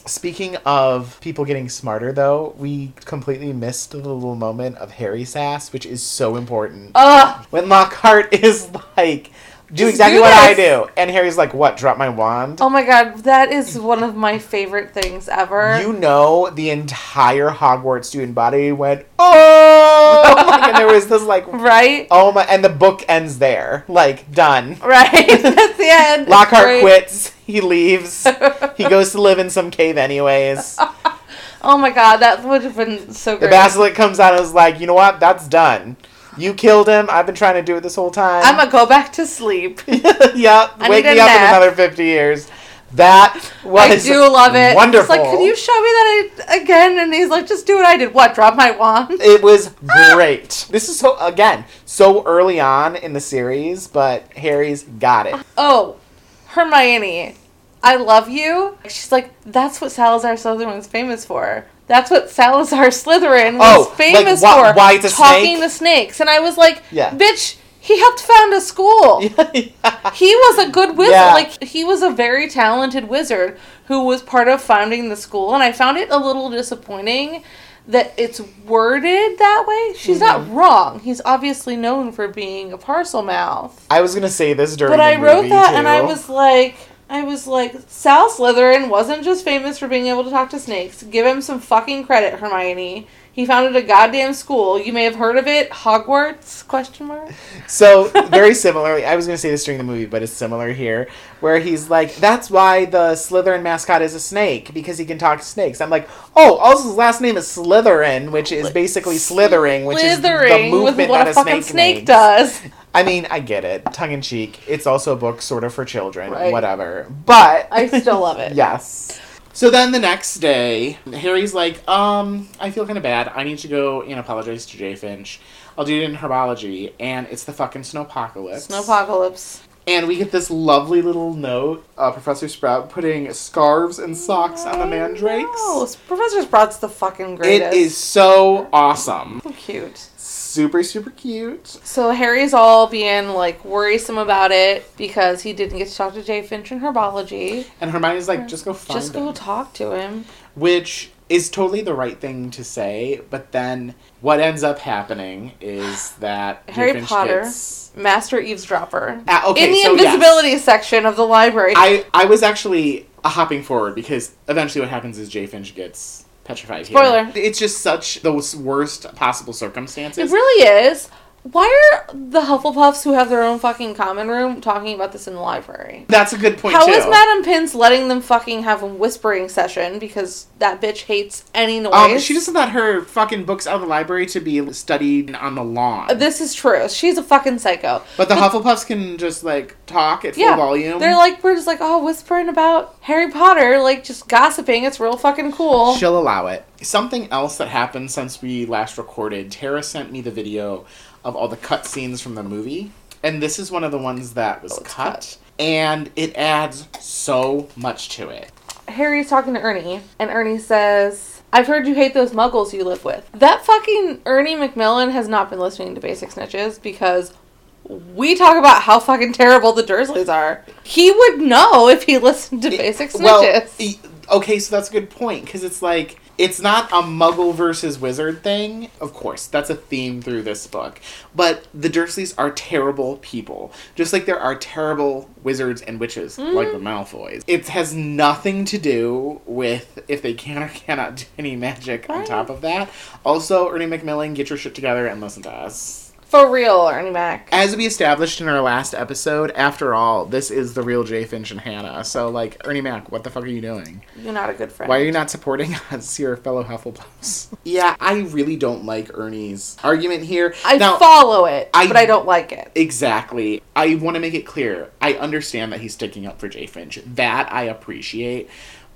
Speaking of people getting smarter, though, we completely missed the little moment of Harry sass, which is so important. Ugh. when Lockhart is like, do Just exactly do what I do. And Harry's like, what, drop my wand? Oh my god, that is one of my favorite things ever. You know, the entire Hogwarts student body went, oh! like, and there was this, like, right? oh my, and the book ends there. Like, done. Right. That's the end. Lockhart Great. quits. He leaves. he goes to live in some cave, anyways. Oh my god, that would have been so The great. basilisk comes out and is like, you know what? That's done. You killed him. I've been trying to do it this whole time. I'm gonna go back to sleep. yeah, I wake need a me up in nap. another 50 years. That was I do love it. Wonderful. It's like, can you show me that I, again? And he's like, just do what I did. What? Drop my wand? It was great. this is so again so early on in the series, but Harry's got it. Oh, Hermione, I love you. She's like, that's what Salazar Slytherin was famous for. That's what Salazar Slytherin was Oh, like, famous why- for. why a talking snake? to snakes. And I was like, Yeah. bitch, he helped found a school. He was a good wizard. Yeah. Like he was a very talented wizard who was part of founding the school, and I found it a little disappointing that it's worded that way. She's Mm-hmm. not wrong. He's obviously known for being a Parselmouth. I was gonna say this during But the I wrote that and I was like I was like, Sal Slytherin wasn't just famous for being able to talk to snakes. Give him some fucking credit, Hermione. He founded a goddamn school. You may have heard of it, Hogwarts? Question mark. So very similarly, I was going to say this during the movie, but it's similar here, where he's like, "That's why the Slytherin mascot is a snake because he can talk to snakes." I'm like, "Oh, also his last name is Slytherin, which is basically slithering, which is the movement with what that a a fucking snake, snake does. I mean, I get it, tongue in cheek. It's also a book sort of for children, Right. whatever. But I still love it. Yes. So then the next day, Harry's like, um, I feel kind of bad. I need to go and apologize to Jay Finch. I'll do it in herbology, and it's the fucking snowpocalypse. Snowpocalypse. And we get this lovely little note, uh, Professor Sprout putting scarves and socks on the mandrakes. Oh, Professor Sprout's the fucking It greatest. is so awesome. so cute. Super super cute. So Harry's all being like worrisome about it because he didn't get to talk to Jay Finch in herbology. And Hermione's like, just go find Just go him. talk to him. which is totally the right thing to say. But then what ends up happening is that Harry Finch Potter. gets- Master eavesdropper. Ah, okay, in the so yes. invisibility section of the library. I I was actually hopping forward because eventually what happens is Jay Finch gets petrified. here. Spoiler. It's just such the worst possible circumstances. it really is. Why are the Hufflepuffs who have their own fucking common room talking about this in the library? That's a good point How too. is Madam Pince letting them fucking have a whispering session because that bitch hates any noise? um, she doesn't let her fucking books out of the library to be studied on the lawn. This is true. She's a fucking psycho. but the Hufflepuffs can just like talk at full Yeah, volume. They're like we're just like oh whispering about Harry Potter, like just gossiping. It's real fucking cool. She'll allow it. Something else that happened since we last recorded, Tara sent me the video of all the cut scenes from the movie. And this is one of the ones that was Oh, cut, cut. And it adds so much to it. Harry's talking to Ernie, and Ernie says, I've heard you hate those muggles you live with. That fucking Ernie Macmillan has not been listening to Basic Snitches because we talk about how fucking terrible the Dursleys are. He would know if he listened to Basic Snitches. Well, okay, so that's a good point because it's like it's not a Muggle versus Wizard thing. Of course, that's a theme through this book, but the Dursleys are terrible people, just like there are terrible wizards and witches like the mm. Malfoys. It has nothing to do with if they can or cannot do any magic. On top of that, also Ernie Macmillan, get your shit together and listen to us. For real, Ernie Mac. As we established in our last episode, after all, this is the real Jay Finch and Hannah. So, like, Ernie Mac, what the fuck are you doing? You're not a good friend. Why are you not supporting us, your fellow Hufflepuffs? yeah, I really don't like Ernie's argument here. I now, follow it, I- but I don't like it. exactly. I want to make it clear. I understand that he's sticking up for Jay Finch. That I appreciate.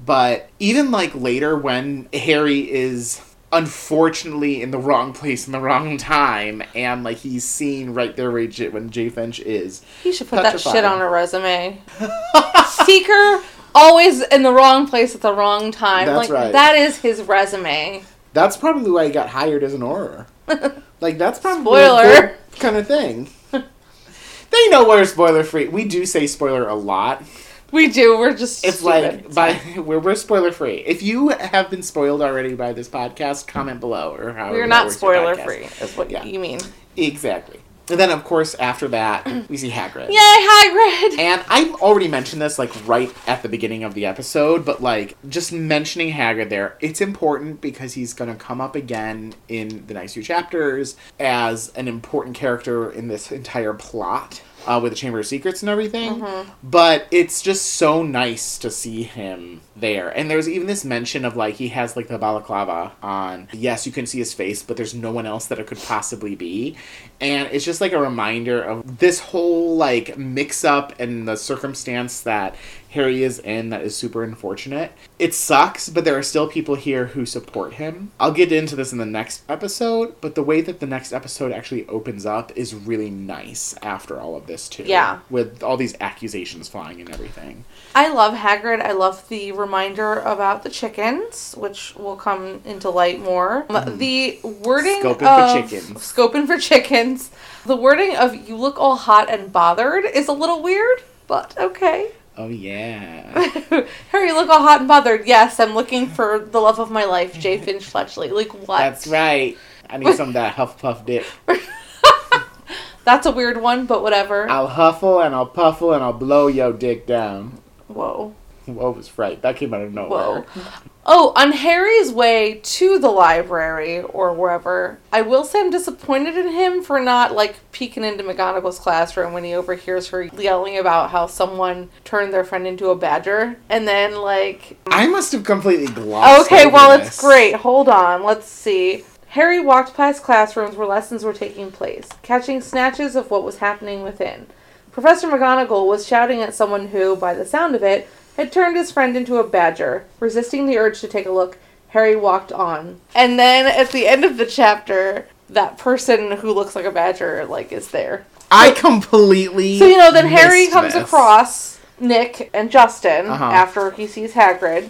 But even like later when Harry is unfortunately in the wrong place in the wrong time and like he's seen right there where J- when Jay Finch is. He should put that shit on a resume. Seeker always in the wrong place at the wrong time. That's like right. that is his resume. That's probably why he got hired as an auror. like that's probably Spoiler. kind of thing. they know we're spoiler free. We do say spoiler a lot. We do. We're just. It's stupid. like by we're, we're spoiler free. If you have been spoiled already by this podcast, comment below or how we're not spoiler free. Is what Yeah. you mean? Exactly. And then of course after that we see Hagrid. Yay, Hagrid! And I've already mentioned this like right at the beginning of the episode, but like just mentioning Hagrid there, it's important because he's gonna come up again in the next few chapters as an important character in this entire plot. Uh, with the Chamber of Secrets and everything, but it's just so nice to see him there. And there's even this mention of like he has like the balaclava on. Yes, you can see his face, but there's no one else that it could possibly be. And it's just like a reminder of this whole like mix up and the circumstance that Harry is in that is super unfortunate. It sucks, but there are still people here who support him. I'll get into this in the next episode, but the way that the next episode actually opens up is really nice after all of this too. Yeah. With all these accusations flying and everything. I love Hagrid. I love the reminder about the chickens, which will come into light more. Um, The wording Scoping for chickens. scoping for chickens. The wording of "you look all hot and bothered" is a little weird, but okay. Oh yeah. Harry, you look all hot and bothered. Yes, I'm looking for the love of my life, Jay Finch Fletchley. Like what? That's right. I need some of that Hufflepuff dip. That's a weird one, but whatever. I'll huffle and I'll puffle and I'll blow yo dick down. Whoa. Whoa was right. That came out of nowhere. Whoa. Oh, on Harry's way to the library or wherever, I will say I'm disappointed in him for not like peeking into McGonagall's classroom when he overhears her yelling about how someone turned their friend into a badger. And then like I must have completely glossed. Okay, well this. it's great. Hold on, let's see. Harry walked past classrooms where lessons were taking place, catching snatches of what was happening within. Professor McGonagall was shouting at someone who, by the sound of it, had turned his friend into a badger. Resisting the urge to take a look, Harry walked on. And then at the end of the chapter, that person who looks like a badger like is there. I completely. So you know, then Harry comes this. across Nick and Justin Uh-huh. after he sees Hagrid.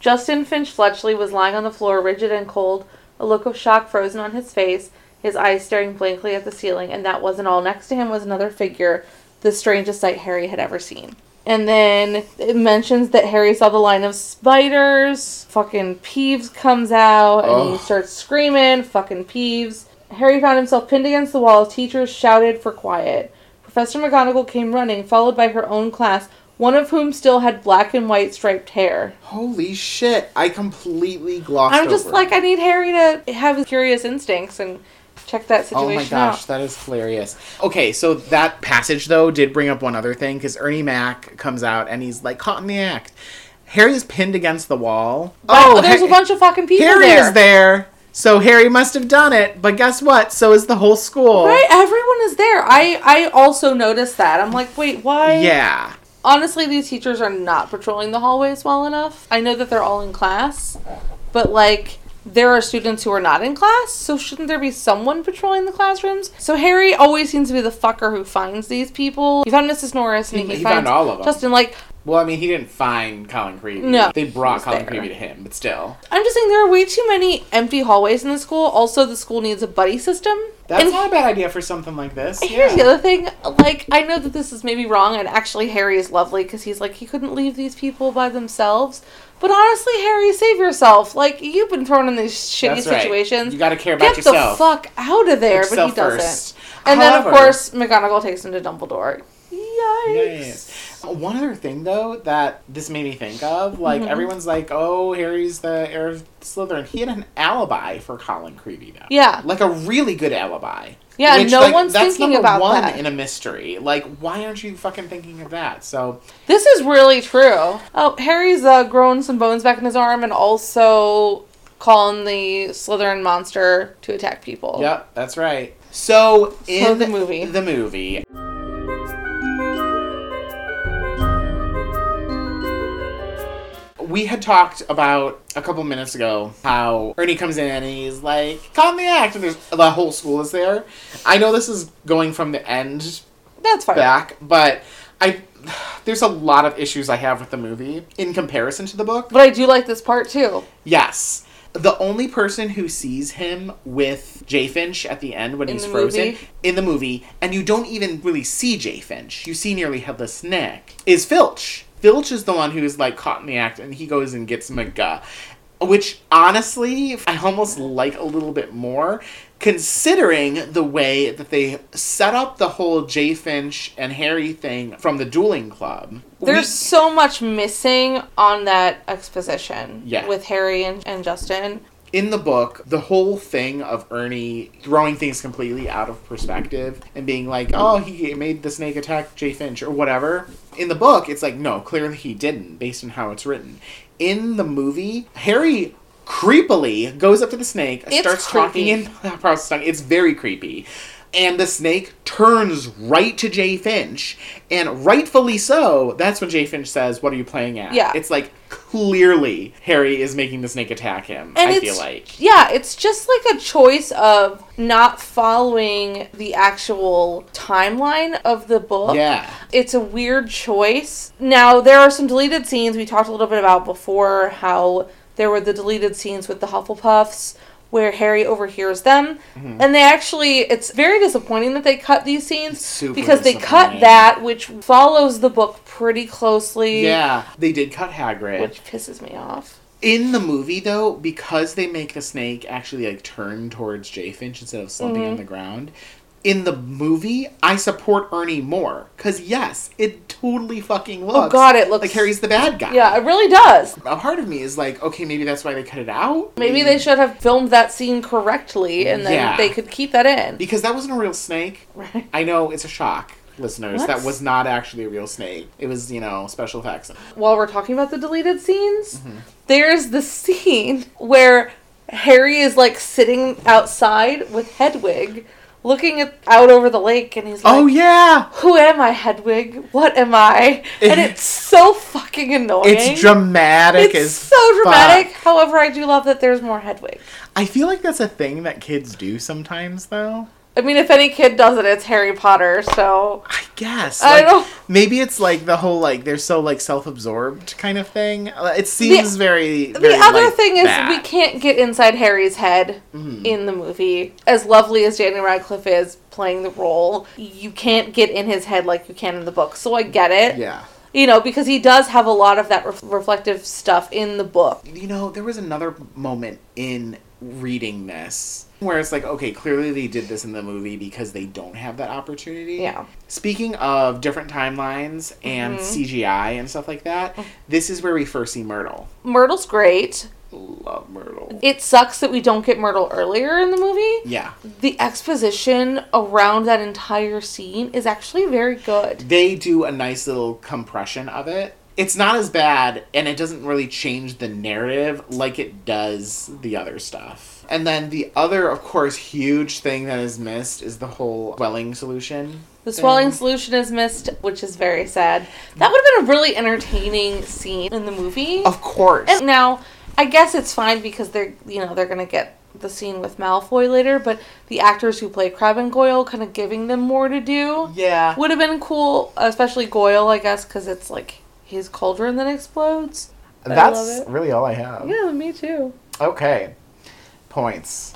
Justin Finch Fletchley was lying on the floor, rigid and cold, a look of shock frozen on his face. his eyes staring blankly at the ceiling, and that wasn't all. Next to him was another figure, the strangest sight Harry had ever seen. And then it mentions that Harry saw the line of spiders. Fucking Peeves comes out and he starts screaming, fucking Peeves. Harry found himself pinned against the wall as teachers shouted for quiet. Professor McGonagall came running, followed by her own class, one of whom still had black and white striped hair. Holy shit! I completely glossed I'm just over like. I need Harry to have his curious instincts and check that situation. Oh my gosh, out. that is hilarious. Okay, so that passage though did bring up one other thing because Ernie Mac comes out and he's like caught in the act. Harry is pinned against the wall. Oh, oh, there's Ha- a bunch of fucking people Harry there. is there. So Harry must have done it, but guess what? So is the whole school. Right, everyone is there. I I also noticed that. I'm like, wait, why? Yeah. Honestly, these teachers are not patrolling the hallways well enough. I know that they're all in class, but like there are students who are not in class, so shouldn't there be someone patrolling the classrooms? So Harry always seems to be the fucker who finds these people. He found Mrs. Norris and He- he, he finds found all of them. Justin. Like, Well, I mean, he didn't find Colin Creevey. No, They brought Colin there. Creevey to him, but still. I'm just saying there are way too many empty hallways in the school. Also, the school needs a buddy system. That's And not a bad idea for something like this. Here's yeah. the other thing. Like, I know that this is maybe wrong, and actually, Harry is lovely because he's like, he couldn't leave these people by themselves. But honestly, Harry, save yourself. Like, you've been thrown in these shitty That's right. situations. You gotta care about Get yourself. Get the fuck out of there. But he doesn't. first. And then, of course, McGonagall takes him to Dumbledore. Yikes. One other thing, though, that this made me think of, like, Mm-hmm. everyone's like, oh, Harry's the heir of Slytherin. He had an alibi for Colin Creevey, though. Yeah. Like, a really good alibi. Yeah, Which, no like, one's that's thinking number about one that. in a mystery. Like, why aren't you fucking thinking of that? So, This is really true. Oh, Harry's uh, grown some bones back in his arm and also calling the Slytherin monster to attack people. yep, that's right. So, in the movie. The movie. We had talked about a couple minutes ago how Ernie comes in and he's like, "Caught in the act," and there's the whole school is there. I know this is going from the end That's fine. back, but I there's a lot of issues I have with the movie in comparison to the book. But I do like this part too. Yes. The only person who sees him with Jay Finch at the end when In he's the frozen movie? in the movie, and you don't even really see Jay Finch, you see nearly headless Nick, is Filch. Filch is the one who's like caught in the act and he goes and gets McGuh. Which honestly, I almost like a little bit more, considering the way that they set up the whole Jay Finch and Harry thing from the dueling club. There's We- so much missing on that exposition Yeah. with Harry and, and Justin. In the book, the whole thing of Ernie throwing things completely out of perspective and being like, oh, he made the snake attack Jay Finch or whatever. In the book, it's like, no, clearly he didn't, based on how it's written. In the movie, Harry creepily goes up to the snake, It's starts talking creepy. in Parseltongue. It's very creepy. And the snake turns right to Jay Finch, and rightfully so. That's when Jay Finch says, "What are you playing at?" Yeah. it's like clearly Harry is making the snake attack him. And I feel like. Yeah, it's just like a choice of not following the actual timeline of the book. Yeah. It's a weird choice. Now, there are some deleted scenes we talked a little bit about before how there were the deleted scenes with the Hufflepuffs where Harry overhears them. Mm-hmm. And they actually, it's very disappointing that they cut these scenes super because they cut that, which follows the book pretty closely. Yeah, they did cut Hagrid. Which pisses me off. In the movie, though, because they make the snake actually like turn towards Jay Finch instead of slumping Mm-hmm. on the ground. In the movie, I support Ernie more because yes, it totally fucking looks. Oh, God, it looks- like Harry's the bad guy. Yeah, it really does. A part of me is like, okay, maybe that's why they cut it out. Maybe they should have filmed that scene correctly and then Yeah. they could keep that in. because that wasn't a real snake. Right. I know it's a shock, listeners. What? That was not actually a real snake. It was, you know, special effects. While we're talking about the deleted scenes, Mm-hmm. there's the scene where Harry is like sitting outside with Hedwig looking at, out over the lake and he's oh, like, oh yeah, Who am I, Hedwig? What am I? And it's so fucking annoying. it's dramatic It's so dramatic. fuck. However, I do love that there's more Hedwig. I feel like that's a thing that kids do sometimes, though. I mean, if any kid does it, it's Harry Potter, so. I guess. I don't- Maybe it's like the whole like they're so like self-absorbed kind of thing. Uh, It seems very. The other like, thing is we can't get inside Harry's head Mm-hmm. in the movie. As lovely as Daniel Radcliffe is playing the role, you can't get in his head like you can in the book. So I get it. Yeah. You know, because he does have a lot of that ref- reflective stuff in the book. You know, there was another moment in reading this where it's like, okay, clearly they did this in the movie because they don't have that opportunity. Yeah. Speaking of different timelines and Mm-hmm. CGI and stuff like that, this is where we first see Myrtle. Myrtle's great. Love Myrtle. It sucks that we don't get Myrtle earlier in the movie. Yeah. The exposition around that entire scene is actually very good. They do a nice little compression of it. It's not as bad, and it doesn't really change the narrative like it does the other stuff. And then the other, of course, huge thing that is missed is the whole swelling solution. The swelling solution is missed, which is very sad. That would have been a really entertaining scene in the movie. Of course. And now, I guess it's fine because they're you know they're gonna get the scene with Malfoy later, but the actors who play Crabbe and Goyle, kind of giving them more to do, yeah. would have been cool. Especially Goyle, I guess, because it's like his cauldron that explodes. That's really all I have. Yeah, me too. Okay. Points.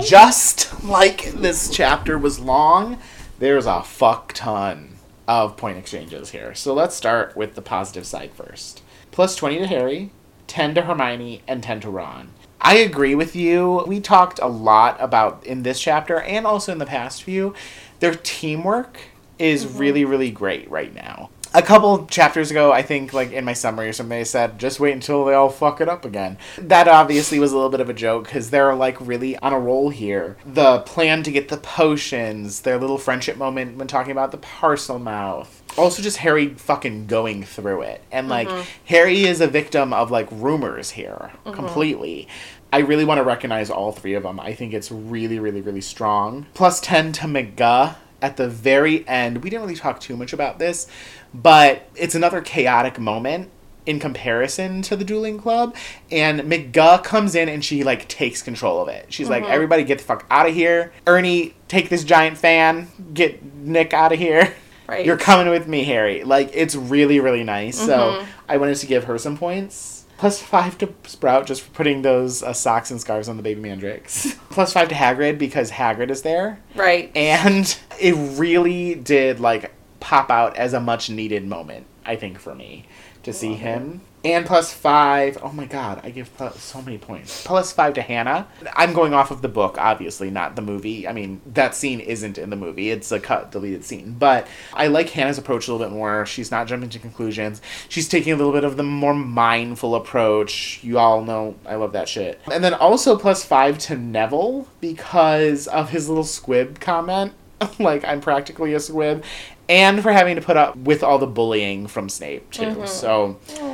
Just like this chapter was long, there's a fuck ton of point exchanges here. So let's start with the positive side first. Plus 20 to Harry, 10 to Hermione, and 10 to Ron. I agree with you. We talked a lot about in this chapter and also in the past few. Their teamwork is mm-hmm. really, really great right now. A couple chapters ago, I think, like in my summary or something, I said, just wait until they all fuck it up again. That obviously was a little bit of a joke because they're like really on a roll here. The plan to get the potions, their little friendship moment when talking about the Parselmouth. Also, just Harry fucking going through it. And like, mm-hmm. Harry is a victim of like rumors here mm-hmm. completely. I really want to recognize all three of them. I think it's really, really, really strong. Plus 10 to McGuh at the very end. We didn't really talk too much about this, but it's another chaotic moment in comparison to the dueling club and McGuh comes in and she like takes control of it. She's like mm-hmm. everybody get the fuck out of here. Ernie, take this giant fan. Get Nick out of here. Right. You're coming with me, Harry. Like it's really really nice. So, mm-hmm. I wanted to give her some points. Plus five to Sprout just for putting those uh, socks and scarves on the baby mandrakes. Plus five to Hagrid because Hagrid is there Right. and it really did like pop out as a much needed moment i think for me to see him and plus five oh my god i give plus so many points. Plus five to hannah. I'm going off of the book obviously not the movie. I mean that scene isn't in the movie. It's a cut deleted scene. But i like hannah's approach a little bit more. She's not jumping to conclusions. She's taking a little bit of the more mindful approach. You all know i love that shit. And then also plus five to neville because of his little squib comment. Like I'm practically a squib, and for having to put up with all the bullying from Snape too. Mm-hmm. So, mm.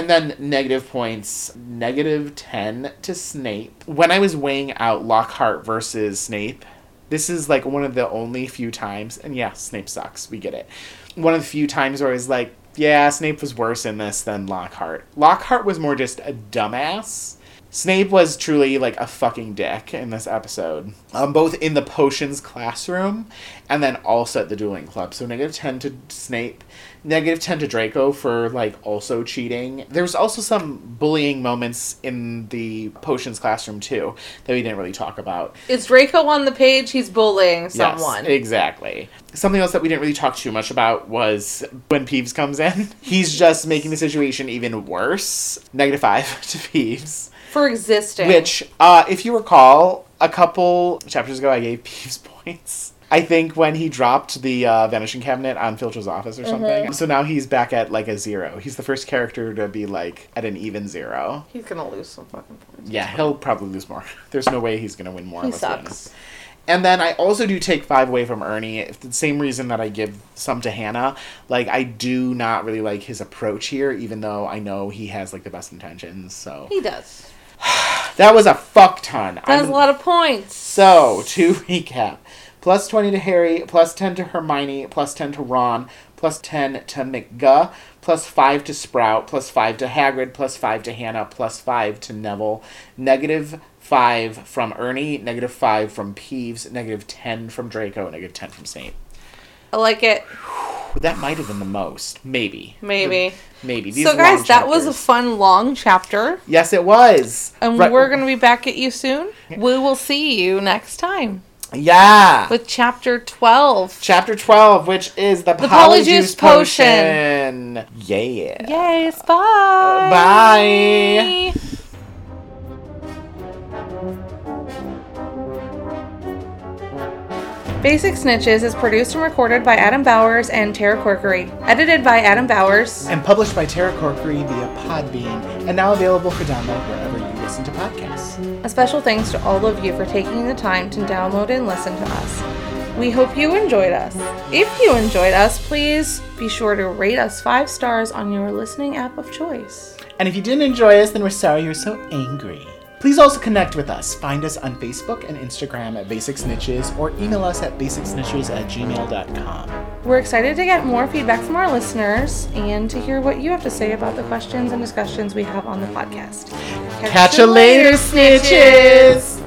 And then negative points, negative ten to Snape. When I was weighing out Lockhart versus Snape, this is like one of the only few times, and yeah, Snape sucks. We get it. One of the few times where I was like, yeah, Snape was worse in this than Lockhart. Lockhart was more just a dumbass. Snape was truly like a fucking dick in this episode, um, both in the potions classroom and then also at the dueling club. So negative 10 to Snape, negative 10 to Draco for like also cheating. There was also some bullying moments in the potions classroom too that we didn't really talk about. Is Draco on the page? He's bullying someone. Yes, exactly. Something else that we didn't really talk too much about was when Peeves comes in. He's just making the situation even worse. Negative 5 to Peeves. For existing. Which, uh, if you recall, a couple chapters ago, I gave Peeves points. I think when he dropped the uh, vanishing cabinet on Filch's office or something. So now he's back at like a zero. He's the first character to be like at an even zero. He's gonna lose some fucking points. Yeah, he'll probably lose more. There's no way he's gonna win more. He sucks. honest. And then I also do take five away from Ernie. For the same reason that I give some to Hannah. Like I do not really like his approach here, even though I know he has like the best intentions. So He does. that was a fuck ton. That was I'm- a lot of points. so, to recap plus 20 to Harry, plus 10 to Hermione, plus 10 to Ron, plus 10 to McGuh, plus 5 to Sprout, plus 5 to Hagrid, plus 5 to Hannah, plus 5 to Neville, negative 5 from Ernie, negative 5 from Peeves, negative 10 from Draco, negative 10 from Snape. I like it. That might have been the most. Maybe. Maybe. Maybe. These so, guys, that was a fun long chapter. Yes, it was. And Right- we're going to be back at you soon. We will see you next time Yeah. with chapter 12. Chapter 12, which is the, The Polyjuice Polyjuice Potion. Potion. Yeah. Yes, bye. Bye. Basic Snitches is produced and recorded by Adam Bowers and Tara Corkery. Edited by Adam Bowers. And published by Tara Corkery via Podbean, and now available for download wherever you listen to podcasts. A special thanks to all of you for taking the time to download and listen to us. We hope you enjoyed us. If you enjoyed us, please be sure to rate us five stars on your listening app of choice. And if you didn't enjoy us, then we're sorry you're so angry. Please also connect with us. Find us on Facebook and Instagram at Basic Snitches or email us at basicsnitches at gmail.com. We're excited to get more feedback from our listeners and to hear what you have to say about the questions and discussions we have on the podcast. Catch you later, snitches!